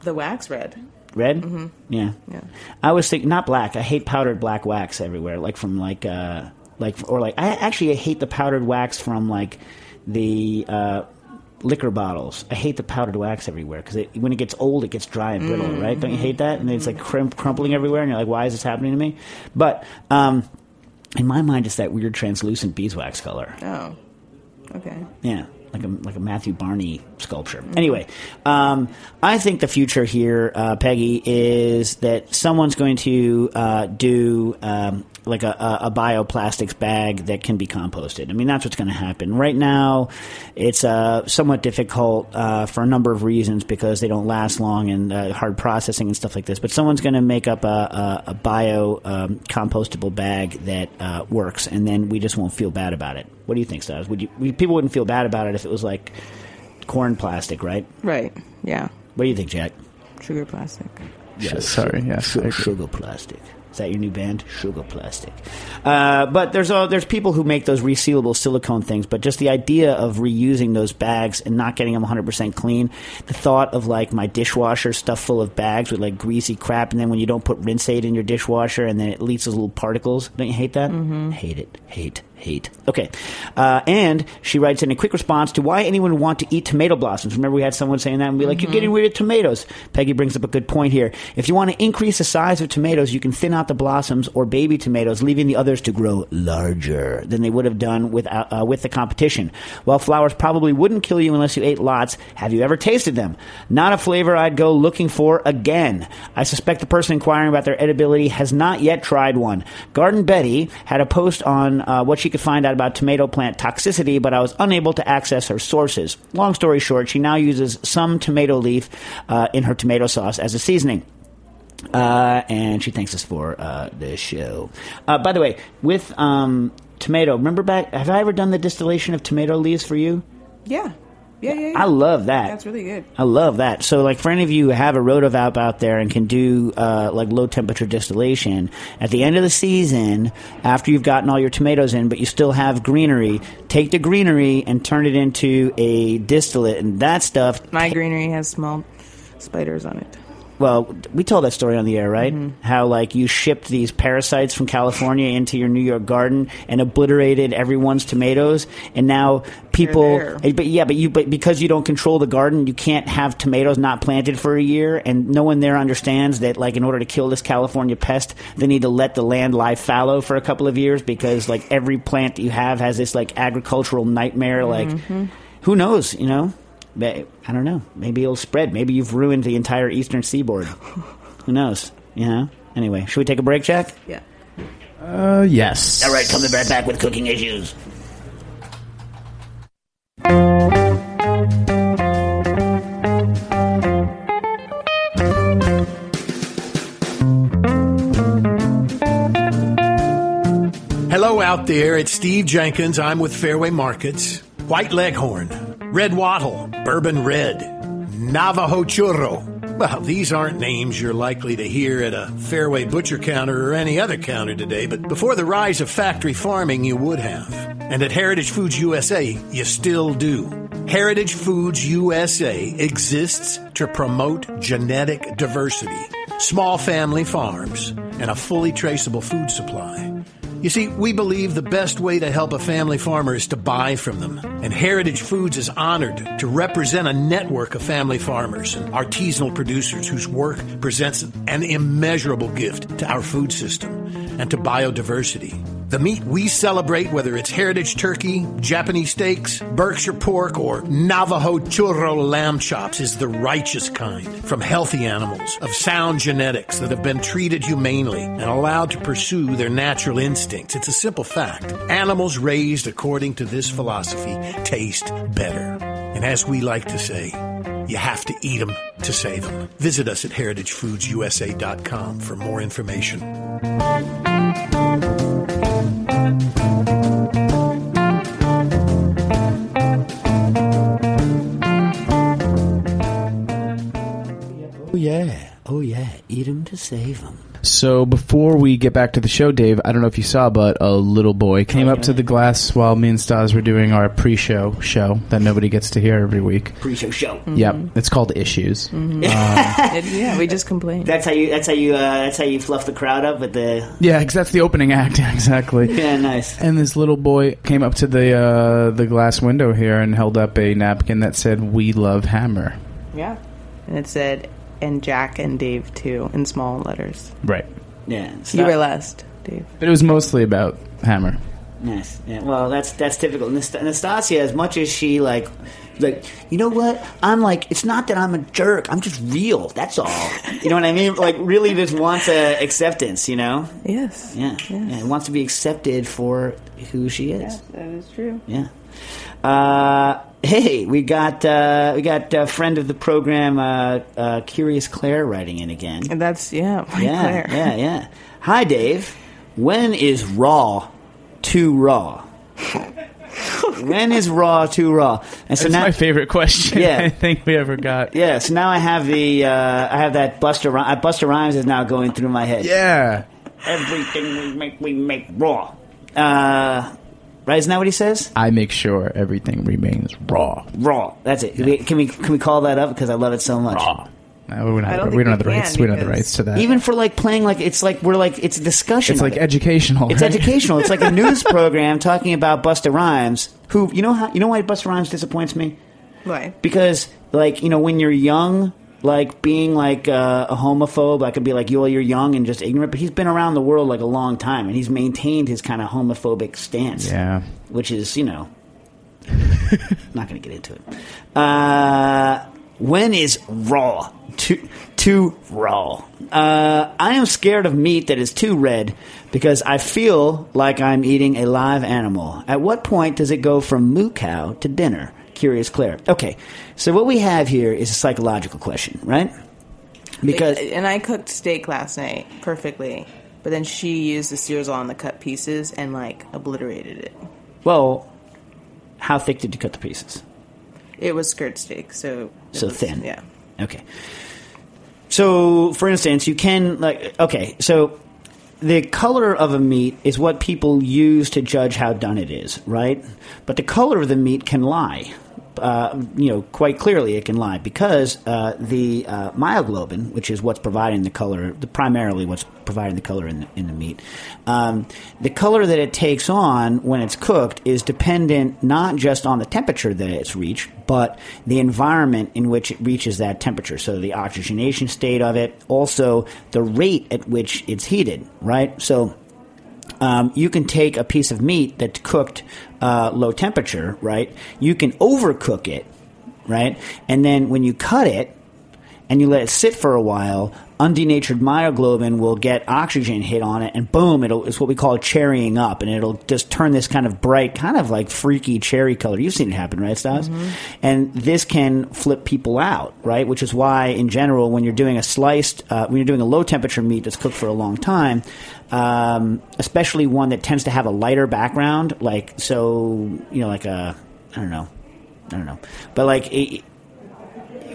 Speaker 5: The wax red.
Speaker 2: Red? Mm-hmm. Yeah.
Speaker 5: Yeah.
Speaker 2: I was thinking not black. I hate powdered black wax everywhere, like from like uh like or like I actually I hate the powdered wax from like the uh liquor bottles. I hate the powdered wax everywhere because it, when it gets old, it gets dry and brittle, right? Don't you hate that? And it's like crum- crumpling everywhere, and you're like, why is this happening to me? But um, in my mind, it's that weird translucent beeswax color.
Speaker 5: Oh. Okay.
Speaker 2: Yeah, like a like a Matthew Barney sculpture. Anyway, um, I think the future here, uh, Peggy, is that someone's going to uh, do. Um, like a, a, a bioplastics bag that can be composted. I mean, that's what's going to happen. Right now, it's uh, somewhat difficult uh, for a number of reasons because they don't last long and uh, hard processing and stuff like this. But someone's going to make up a, a, a bio um, compostable bag that uh, works, and then we just won't feel bad about it. What do you think, Stas? Would you? we- People wouldn't feel bad about it if it was like corn plastic, right?
Speaker 5: Right. Yeah.
Speaker 2: What do you think, Jack?
Speaker 5: Sugar plastic.
Speaker 4: Sorry, yes.
Speaker 2: Sugar, sugar plastic. Is that your new band? Sugar plastic. Uh, but there's uh, there's people who make those resealable silicone things. But just the idea of reusing those bags and not getting them 100 percent clean, the thought of like my dishwasher stuffed full of bags with like greasy crap, and then when you don't put rinse aid in your dishwasher, and then it leaves those little particles. Don't you hate that? Mm-hmm. Hate it. Hate. Hate. Okay. Uh, and she writes in a quick response to why anyone would want to eat tomato blossoms. Remember, we had someone saying that and be like, you're getting rid of tomatoes. Peggy brings up a good point here. If you want to increase the size of tomatoes, you can thin out the blossoms or baby tomatoes, leaving the others to grow larger than they would have done with, uh, uh, with the competition. While flowers probably wouldn't kill you unless you ate lots, have you ever tasted them? Not a flavor I'd go looking for again. I suspect the person inquiring about their edibility has not yet tried one. Garden Betty had a post on uh, what she could find out about tomato plant toxicity, but I was unable to access her sources. Long story short, she now uses some tomato leaf uh, in her tomato sauce as a seasoning. Uh, and she thanks us for uh, the show. Uh, by the way, with um, tomato, remember back? Have I ever done the distillation of tomato leaves for you?
Speaker 5: Yeah. Yeah, yeah, yeah.
Speaker 2: I love that.
Speaker 5: That's really good.
Speaker 2: I love that. So, like, for any of you who have a rotovap out there and can do uh, like low temperature distillation, at the end of the season, after you've gotten all your tomatoes in, but you still have greenery, take the greenery and turn it into a distillate, and that stuff.
Speaker 5: My greenery has small spiders on it.
Speaker 2: Well, we told that story on the air, right? Mm-hmm. How like you shipped these parasites from California into your New York garden and obliterated everyone's tomatoes, and now people. But yeah, but you but because you don't control the garden, you can't have tomatoes not planted for a year, and no one there understands that like in order to kill this California pest, they need to let the land lie fallow for a couple of years because like every plant that you have has this like agricultural nightmare. Like, mm-hmm. who knows? You know. May- I don't know. Maybe it'll spread. Maybe you've ruined the entire eastern seaboard. Who knows? You know. Anyway, should we take a break, Jack?
Speaker 5: Yeah.
Speaker 4: Uh, yes.
Speaker 2: All right, coming right back with cooking issues.
Speaker 8: Hello out there, it's Steve Jenkins. I'm with Fairway Markets. White Leghorn, Red Wattle, Bourbon Red, Navajo Churro. Well, these aren't names you're likely to hear at a Fairway butcher counter or any other counter today, but before the rise of factory farming, you would have. And at Heritage Foods USA, you still do. Heritage Foods USA exists to promote genetic diversity, small family farms, and a fully traceable food supply. You see, we believe the best way to help a family farmer is to buy from them. And Heritage Foods is honored to represent a network of family farmers and artisanal producers whose work presents an immeasurable gift to our food system and to biodiversity. The meat we celebrate, whether it's heritage turkey, Japanese steaks, Berkshire pork, or Navajo churro lamb chops, is the righteous kind from healthy animals of sound genetics that have been treated humanely and allowed to pursue their natural instincts. It's a simple fact. Animals raised according to this philosophy taste better. And as we like to say, you have to eat them to save them. Visit us at heritagefoodsusa.com for more information.
Speaker 2: To save them.
Speaker 4: So before we get back to the show, Dave, I don't know if you saw, but a little boy came up to the glass while me and Stas were doing our pre-show show that nobody gets to hear every week.
Speaker 2: Pre-show show.
Speaker 4: Yep, it's called Issues.
Speaker 5: It- yeah, we just complain.
Speaker 2: That's how you. That's how you. Uh, that's how you fluff the crowd up with the.
Speaker 4: Yeah, because that's the opening act. exactly.
Speaker 2: Yeah, nice.
Speaker 4: And this little boy came up to the uh, the glass window here and held up a napkin that said "We love Hammer."
Speaker 5: Yeah. And it said, and Jack and Dave too, in small letters.
Speaker 4: Right.
Speaker 2: Yeah.
Speaker 5: You were last, Dave.
Speaker 4: But it was mostly about Hammer.
Speaker 2: Yes. Yeah. Well, that's that's typical. Nast- Nastasia, as much as she like, like, you know what? I'm like, it's not that I'm a jerk. I'm just real. That's all. You know what I mean? Like, really, just wants a acceptance. You know?
Speaker 5: Yes.
Speaker 2: Yeah. Yeah. Wants to be accepted for who she is.
Speaker 5: That is true.
Speaker 2: Yeah. Uh, hey, we got uh, we got a friend of the program, uh, uh, Curious Claire, writing in again.
Speaker 5: And that's, yeah, my
Speaker 2: Yeah,
Speaker 5: Claire.
Speaker 2: yeah, yeah. Hi, Dave. When is Raw too raw? when is Raw too raw? And so
Speaker 4: That's
Speaker 2: now,
Speaker 4: my favorite question.
Speaker 2: Yeah.
Speaker 4: I think we ever got.
Speaker 2: yeah. So now I have the uh, I have that Busta Rhy- uh, Busta Rhymes is now going through my head.
Speaker 4: Yeah.
Speaker 2: Everything we make, we make raw. Uh, right? Isn't that what he says?
Speaker 4: I make sure everything remains raw.
Speaker 2: Raw. That's it. We- Can we can we call that up because I love it so much?
Speaker 4: Raw. No, we don't,
Speaker 5: I
Speaker 4: have,
Speaker 5: don't
Speaker 4: the- we don't have the rights. We don't have the rights to that.
Speaker 2: Even for like playing like it's like we're like it's a discussion.
Speaker 4: it's like
Speaker 2: it.
Speaker 4: educational.
Speaker 2: It's
Speaker 4: right?
Speaker 2: educational. It's like a news program talking about Busta Rhymes. Who you know how you know why Busta Rhymes disappoints me?
Speaker 5: Why?
Speaker 2: Because like you know when you're young, like being like uh, a homophobe, I could be like, "Yo, you're young and just ignorant." But he's been around the world like a long time, and he's maintained his kind of homophobic stance.
Speaker 4: Yeah.
Speaker 2: which is you know, not going to get into it. Uh, when is raw too too raw? Uh, I am scared of meat that is too red because I feel like I'm eating a live animal. At what point does it go from moo cow to dinner? Curious Claire. Okay, so what we have here is a psychological question, right? Because
Speaker 5: and I cooked steak last night perfectly, but then she used the sears on the cut pieces and like obliterated it.
Speaker 2: well, how thick did you cut the pieces?
Speaker 5: It was skirt steak, so
Speaker 2: So
Speaker 5: was-
Speaker 2: thin.
Speaker 5: Yeah.
Speaker 2: Okay. So, for instance, you can like okay, so the color of a meat is what people use to judge how done it is, right? But the color of the meat can lie. Uh, you know, quite clearly it can lie because uh, the uh, myoglobin, which is what's providing the color, the primarily what's providing the color in the, in the meat, um, the color that it takes on when it's cooked is dependent not just on the temperature that it's reached, but the environment in which it reaches that temperature. So the oxygenation state of it, also the rate at which it's heated, right? So um, you can take a piece of meat that's cooked uh, low temperature, right? You can overcook it right? And then when you cut it and you let it sit for a while, undenatured myoglobin will get oxygen hit on it, and boom, it'll it's what we call cherrying up, and it'll just turn this kind of bright, kind of like freaky cherry color. You've seen it happen, right, Stas? And this can flip people out, right? Which is why, in general, when you're doing a sliced, uh, when you're doing a low temperature meat that's cooked for a long time, um, especially one that tends to have a lighter background, like so, you know, like a I don't know, I don't know, but like. It,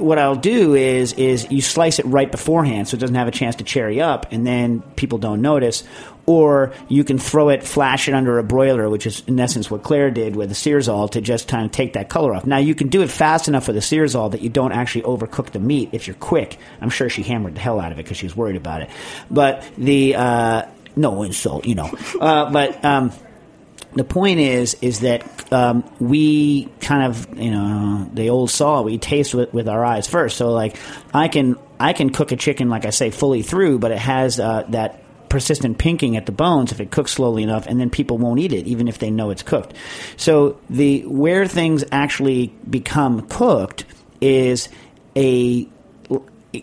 Speaker 2: what I'll do is is you slice it right beforehand so it doesn't have a chance to cherry up and then people don't notice or you can throw it flash it under a broiler which is in essence what Claire did with the Searzall to just kind of take that color off. Now you can do it fast enough with the Searzall that you don't actually overcook the meat if you're quick. I'm sure she hammered the hell out of it because she was worried about it. But the uh, no insult, you know. Uh, but um, the point is is that um, we kind of you know the old saw we taste with, with our eyes first so like i can i can cook a chicken like i say fully through but it has uh, that persistent pinking at the bones if it cooks slowly enough and then people won't eat it even if they know it's cooked so the where things actually become cooked is a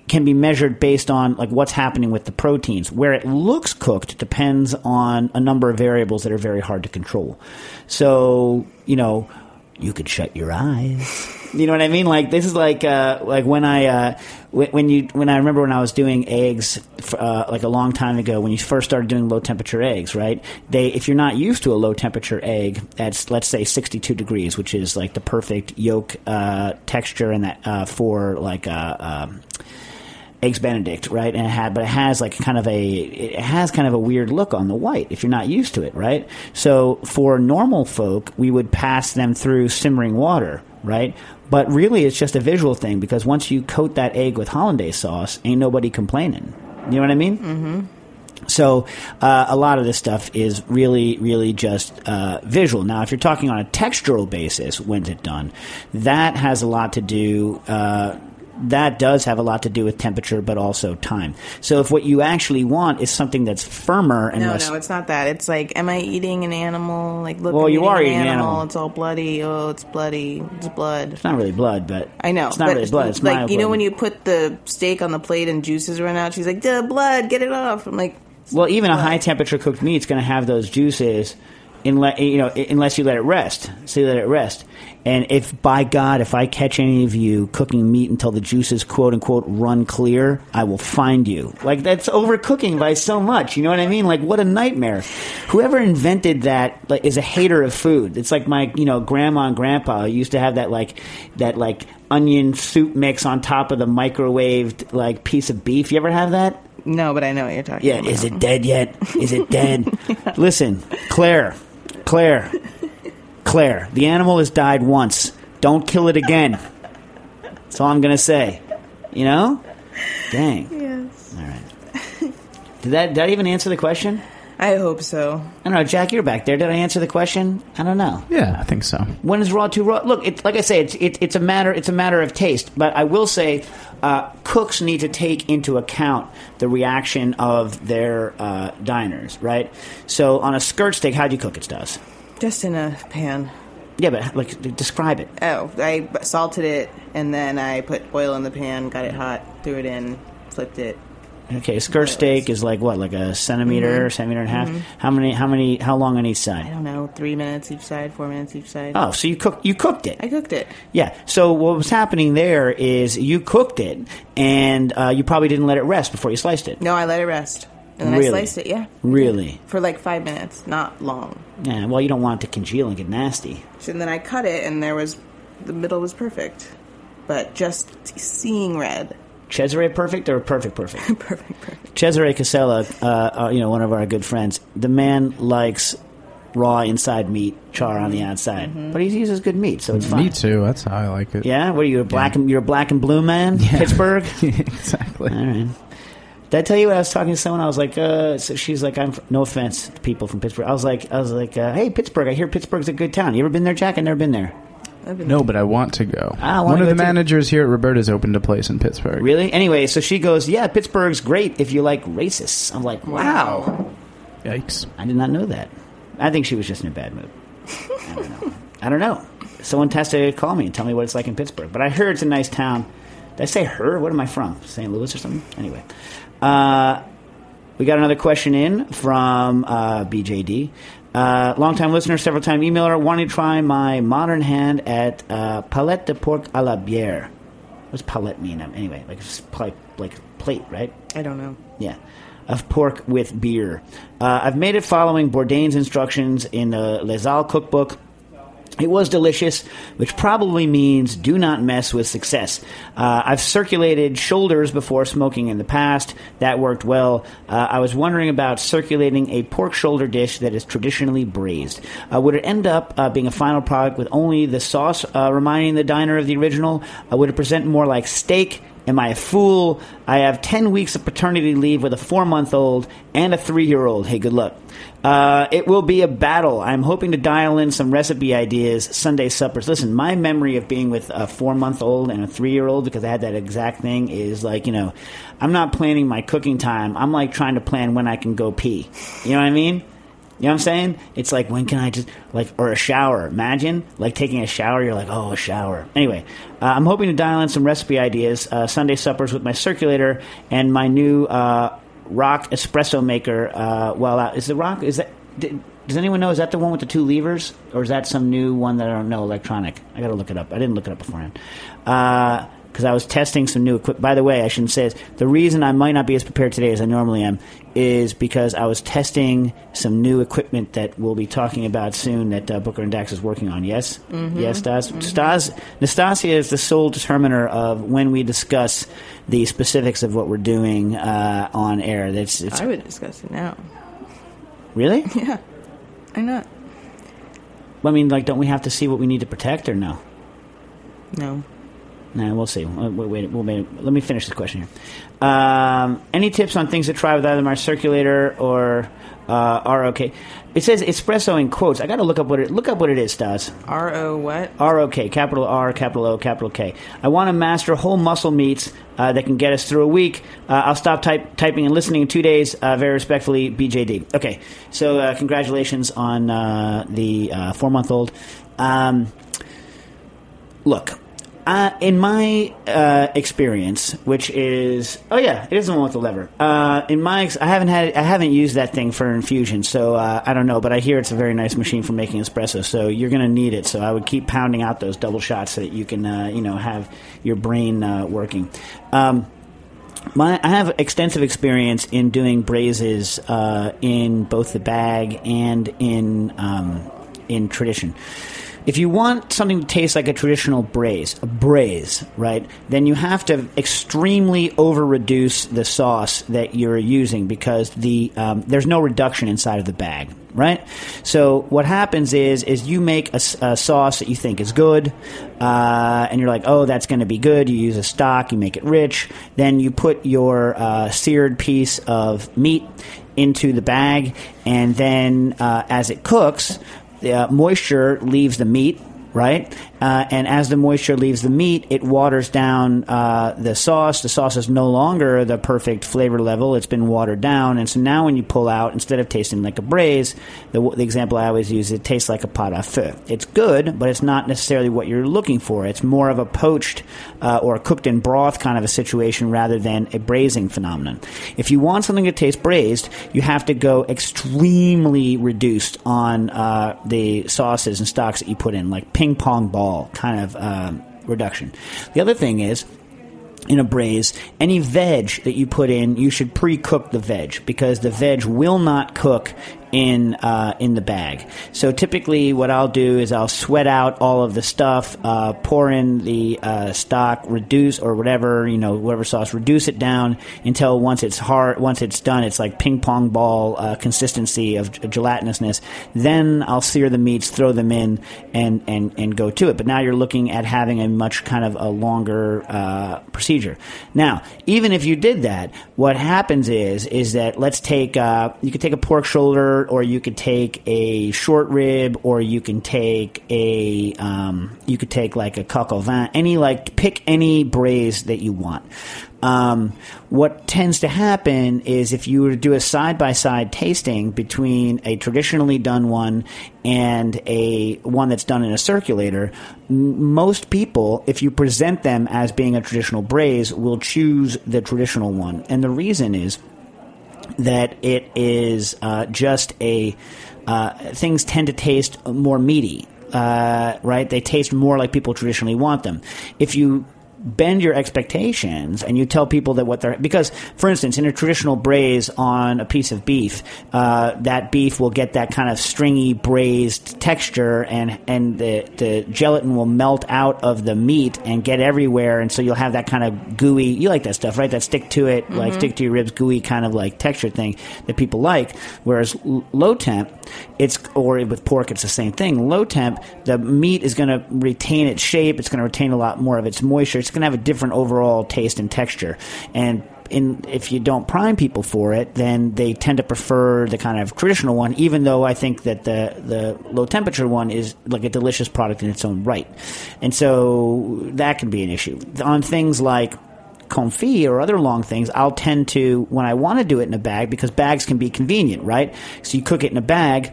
Speaker 2: can be measured based on like what's happening with the proteins. Where it looks cooked depends on a number of variables that are very hard to control. So, you know, you could shut your eyes. You know what I mean? Like this is like uh, like when I uh, when, you when I remember when I was doing eggs uh, like a long time ago when you first started doing low temperature eggs, right? They if you're not used to a low temperature egg that's let's say 62 degrees, which is like the perfect yolk uh, texture and that uh, for like uh, um, eggs benedict right and it had but it has like kind of a it has kind of a weird look on the white if you're not used to it right so for normal folk we would pass them through simmering water right but really it's just a visual thing because once you coat that egg with hollandaise sauce ain't nobody complaining you know what i mean mm-hmm. So uh, a lot of this stuff is really, really just uh, visual. Now, if you're talking on a textural basis, when's it done? That has a lot to do. Uh, that does have a lot to do with temperature, but also time. So if what you actually want is something that's firmer and
Speaker 5: No,
Speaker 2: less,
Speaker 5: no, it's not that. It's like, am I eating an animal? Like, look,
Speaker 2: Well,
Speaker 5: I'm
Speaker 2: you are eating an
Speaker 5: animal.
Speaker 2: animal.
Speaker 5: It's all bloody. Oh, it's bloody. It's blood.
Speaker 2: it's not really blood, but
Speaker 5: I know.
Speaker 2: it's not really blood. It's
Speaker 5: like you know when you put the steak on the plate and juices run out. She's like, "Duh, blood, get it off." I'm like,
Speaker 2: Well, even a high temperature cooked meat's going to have those juices, unless you know, unless you let it rest. So you let it rest. And if by God, if I catch any of you cooking meat until the juices quote unquote run clear, I will find you. Like that's overcooking by so much. You know what I mean? Like what a nightmare. Whoever invented that like, is a hater of food. It's like my you know grandma and grandpa used to have that like that like onion soup mix on top of the microwaved like piece of beef. You ever have that?
Speaker 5: no, but I know what you're talking
Speaker 2: Yeah,
Speaker 5: about.
Speaker 2: is it dead yet? Is it dead? Listen, Claire, Claire, Claire, the animal has died once. Don't kill it again. That's all I'm going to say. You know? Dang.
Speaker 5: Yes.
Speaker 2: All right. Did that, did that even answer the question?
Speaker 5: I hope so.
Speaker 2: I don't know. Jack, you're back there. Did I answer the question? I don't know.
Speaker 4: Yeah, I think so.
Speaker 2: When is raw too raw? Look, it's like I say, it's it, it's a matter it's a matter of taste. But I will say, uh, cooks need to take into account the reaction of their uh, diners, right? So on a skirt steak, how do you cook it, Stas?
Speaker 5: Just in a pan.
Speaker 2: Yeah, but like describe it.
Speaker 5: Oh, I salted it and then I put oil in the pan, got it hot, threw it in, flipped it.
Speaker 2: Okay, skirt steak is like what, like a centimeter, centimeter and a half. How many? How many? How long on each side?
Speaker 5: I don't know, three minutes each side, four minutes each side.
Speaker 2: Oh, so you cooked you cooked it.
Speaker 5: I cooked it.
Speaker 2: Yeah. So what was happening there is you cooked it, and uh, you probably didn't let it rest before you sliced it.
Speaker 5: No, I let it rest. And then
Speaker 2: Really?
Speaker 5: I sliced it, yeah.
Speaker 2: Really?
Speaker 5: For like five minutes, not long.
Speaker 2: Yeah. Well, you don't want it to congeal and get nasty.
Speaker 5: And then I cut it, and there was the middle was perfect, but just seeing red,
Speaker 2: Cesare perfect or perfect perfect?
Speaker 5: perfect, perfect.
Speaker 2: Cesare Casella, uh, uh, you know, one of our good friends. The man likes raw inside meat, char on the outside, but he uses good meat, so it's fine.
Speaker 4: Me too. That's how I like it.
Speaker 2: Yeah. What are you a black and you're a black and blue man? Pittsburgh.
Speaker 4: exactly.
Speaker 2: All right. Did I tell you when I was talking to someone? I was like, uh, so she's like, I'm no offense to people from Pittsburgh. I was like, I was like, uh, hey, Pittsburgh. I hear Pittsburgh's a good town. You ever been there, Jack? I've never been there.
Speaker 4: No, but I want to go.
Speaker 2: I wanna
Speaker 4: One of
Speaker 2: go
Speaker 4: the
Speaker 2: too.
Speaker 4: managers here at Roberta's opened a place in Pittsburgh.
Speaker 2: Really? Anyway, so she goes, yeah, Pittsburgh's great if you like racists. I'm like, wow.
Speaker 4: Yikes.
Speaker 2: I did not know that. I think she was just in a bad mood. I don't know. I don't know. someone has to call me and tell me what it's like in Pittsburgh. But I heard it's a nice town. Did I say her? What am I from? St. Louis or something? Anyway. Uh, we got another question in from uh, BJD. Uh, longtime listener, several time emailer, wanting to try my modern hand at uh, palette de porc à la bière. What's palette mean? Um, Anyway, like pla- like plate, right?
Speaker 5: I don't know.
Speaker 2: Yeah. Of pork with beer. Uh, I've made it following Bourdain's instructions in the Les Halles cookbook. It was delicious, which probably means do not mess with success. Uh, I've circulated shoulders before smoking in the past. That worked well. Uh, I was wondering about circulating a pork shoulder dish that is traditionally braised. Uh, would it end up uh, being a final product with only the sauce uh, reminding the diner of the original? Uh, would it present more like steak? Am I a fool? I have 10 weeks of paternity leave with a four month old and a three year old. Hey, good luck. Uh, it will be a battle. I'm hoping to dial in some recipe ideas, Sunday suppers. Listen, my memory of being with a four month old and a three year old, because I had that exact thing, is like, you know, I'm not planning my cooking time. I'm like trying to plan when I can go pee. You know what I mean? You know what I'm saying? It's like when can I just like or a shower? Imagine like taking a shower. You're like, oh, a shower. Anyway, uh, I'm hoping to dial in some recipe ideas. Uh, Sunday suppers with my circulator and my new uh, ROK espresso maker. Uh, well, uh, is the ROK? Is that? d does anyone know? Is that the one with the two levers, or is that some new one that I don't know? Electronic. I got to look it up. I didn't look it up beforehand. Because I was testing some new equipment. By the way, I shouldn't say this. The reason I might not be as prepared today as I normally am is because I was testing some new equipment that we'll be talking about soon that uh, Booker and Dax is working on. Yes? Yes, Stas? Stas? Nastasia is the sole determiner of when we discuss the specifics of what we're doing uh, on air. That's
Speaker 5: I would discuss it now.
Speaker 2: Really?
Speaker 5: Yeah. Why not?
Speaker 2: I mean, like, don't we have to see what we need to protect or no?
Speaker 5: No.
Speaker 2: Nah, we'll see. Wait, wait, we'll wait. Let me finish this question here. Um, any tips on things to try with either my circulator or uh, okay? It says espresso in quotes. I got to look up what it look up what it is, Stas.
Speaker 5: R O what?
Speaker 2: R O K, capital R, capital O, capital K. I want to master whole muscle meats uh, that can get us through a week. Uh, I'll stop type, typing and listening in two days. Uh, very respectfully, BJD. Okay, so uh, congratulations on uh, the uh, four month old. Um, look, uh, in my uh, experience, which is oh yeah, it is the one with the lever. Uh, in my, ex- I haven't had, I haven't used that thing for infusion, so uh, I don't know. But I hear it's a very nice machine for making espresso, so you're going to need it. So I would keep pounding out those double shots so that you can, uh, you know, have your brain uh, working. Um, my, I have extensive experience in doing braises in both the bag and in um, in tradition. If you want something to taste like a traditional braise, a braise, right, then you have to extremely over reduce the sauce that you're using because the um, there's no reduction inside of the bag, right? So what happens is is you make a sauce that you think is good, uh, and you're like, oh, that's going to be good. You use a stock, you make it rich. Then you put your uh, seared piece of meat into the bag, and then uh, as it cooks, uh, moisture leaves the meat. Right, uh, and as the moisture leaves the meat, it waters down uh, the sauce. The sauce is no longer the perfect flavor level; it's been watered down, and so now when you pull out, instead of tasting like a braise, the, the example I always use, it tastes like a pot au feu. It's good, but it's not necessarily what you're looking for. It's more of a poached uh, or cooked in broth kind of a situation rather than a braising phenomenon. If you want something to taste braised, you have to go extremely reduced on uh, the sauces and stocks that you put in, like ping pong ball kind of um, reduction. The other thing is in a braise, any veg that you put in, you should pre-cook the veg because the veg will not cook in uh, in the bag. So typically, what I'll do is I'll sweat out all of the stuff, uh, pour in the uh, stock, reduce or whatever you know, whatever sauce, reduce it down until once it's hard, once it's done, it's like ping pong ball uh, consistency of gelatinousness. Then I'll sear the meats, throw them in, and and and go to it. But now you're looking at having a much kind of a longer uh, procedure. Now, even if you did that, what happens is is that let's take uh, you could take a pork shoulder or you could take a short rib, or you can take a um, you could take like a coq au vin, any like pick any braise that you want. Um, what tends to happen is if you were to do a side by side tasting between a traditionally done one and a one that's done in a circulator, most people, if you present them as being a traditional braise, will choose the traditional one, and the reason is that it is uh, just a uh, things tend to taste more meaty. Uh, right? They taste more like people traditionally want them. If you bend your expectations and you tell people that what they're because for instance in a traditional braise on a piece of beef uh, that beef will get that kind of stringy braised texture and and the, the gelatin will melt out of the meat and get everywhere. And so you'll have that kind of gooey you like that stuff right? That stick to it like
Speaker 5: Mhm.
Speaker 2: stick to your ribs gooey kind of like texture thing that people like. Whereas l- low temp it's or with pork it's the same thing. Low temp the meat is going to retain its shape. It's going to retain a lot more of its moisture it's going to have a different overall taste and texture and in, if you don't prime people for it, then they tend to prefer the kind of traditional one. Even though I think that the the low temperature one is like a delicious product in its own right, and so that can be an issue on things like confit or other long things, I'll tend to, when I want to do it in a bag, because bags can be convenient, right? So you cook it in a bag,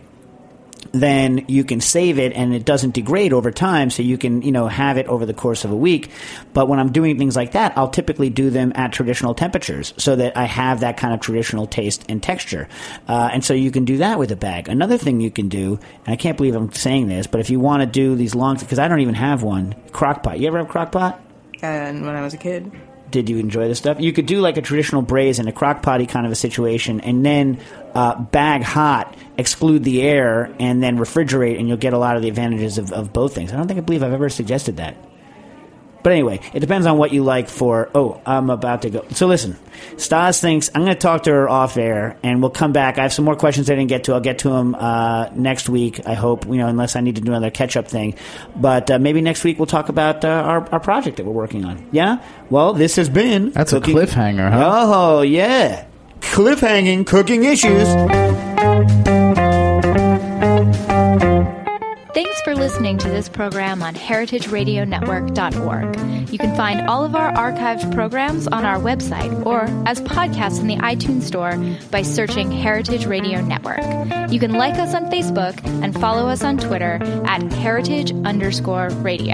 Speaker 2: then you can save it and it doesn't degrade over time, so you can, you know, have it over the course of a week. But when I'm doing things like that, I'll typically do them at traditional temperatures so that I have that kind of traditional taste and texture. Uh, and so you can do that with a bag. Another thing you can do, and I can't believe I'm saying this, but if you want to do these long, because I don't even have one, crock pot. You ever have crock pot?
Speaker 5: And when I was a kid,
Speaker 2: did you enjoy the stuff? You could do like a traditional braise in a crock potty kind of a situation, and then uh, bag hot, exclude the air, and then refrigerate, and you'll get a lot of the advantages of, of both things. I don't think I believe I've ever suggested that. But anyway, it depends on what you like for. Oh, I'm about to go. So listen, Stas thinks I'm going to talk to her off air, and we'll come back. I have some more questions I didn't get to. I'll get to them uh, next week. I hope you know, unless I need to do another catch up thing. But uh, maybe next week we'll talk about uh, our our project that we're working on. Yeah. Well, this has been
Speaker 4: That's a cliffhanger, huh?
Speaker 2: Oh yeah, cliffhanging cooking issues.
Speaker 9: For listening to this program on heritageradionetwork.org. You can find all of our archived programs on our website or as podcasts in the iTunes Store by searching Heritage Radio Network. You can like us on Facebook and follow us on Twitter at heritage underscore radio.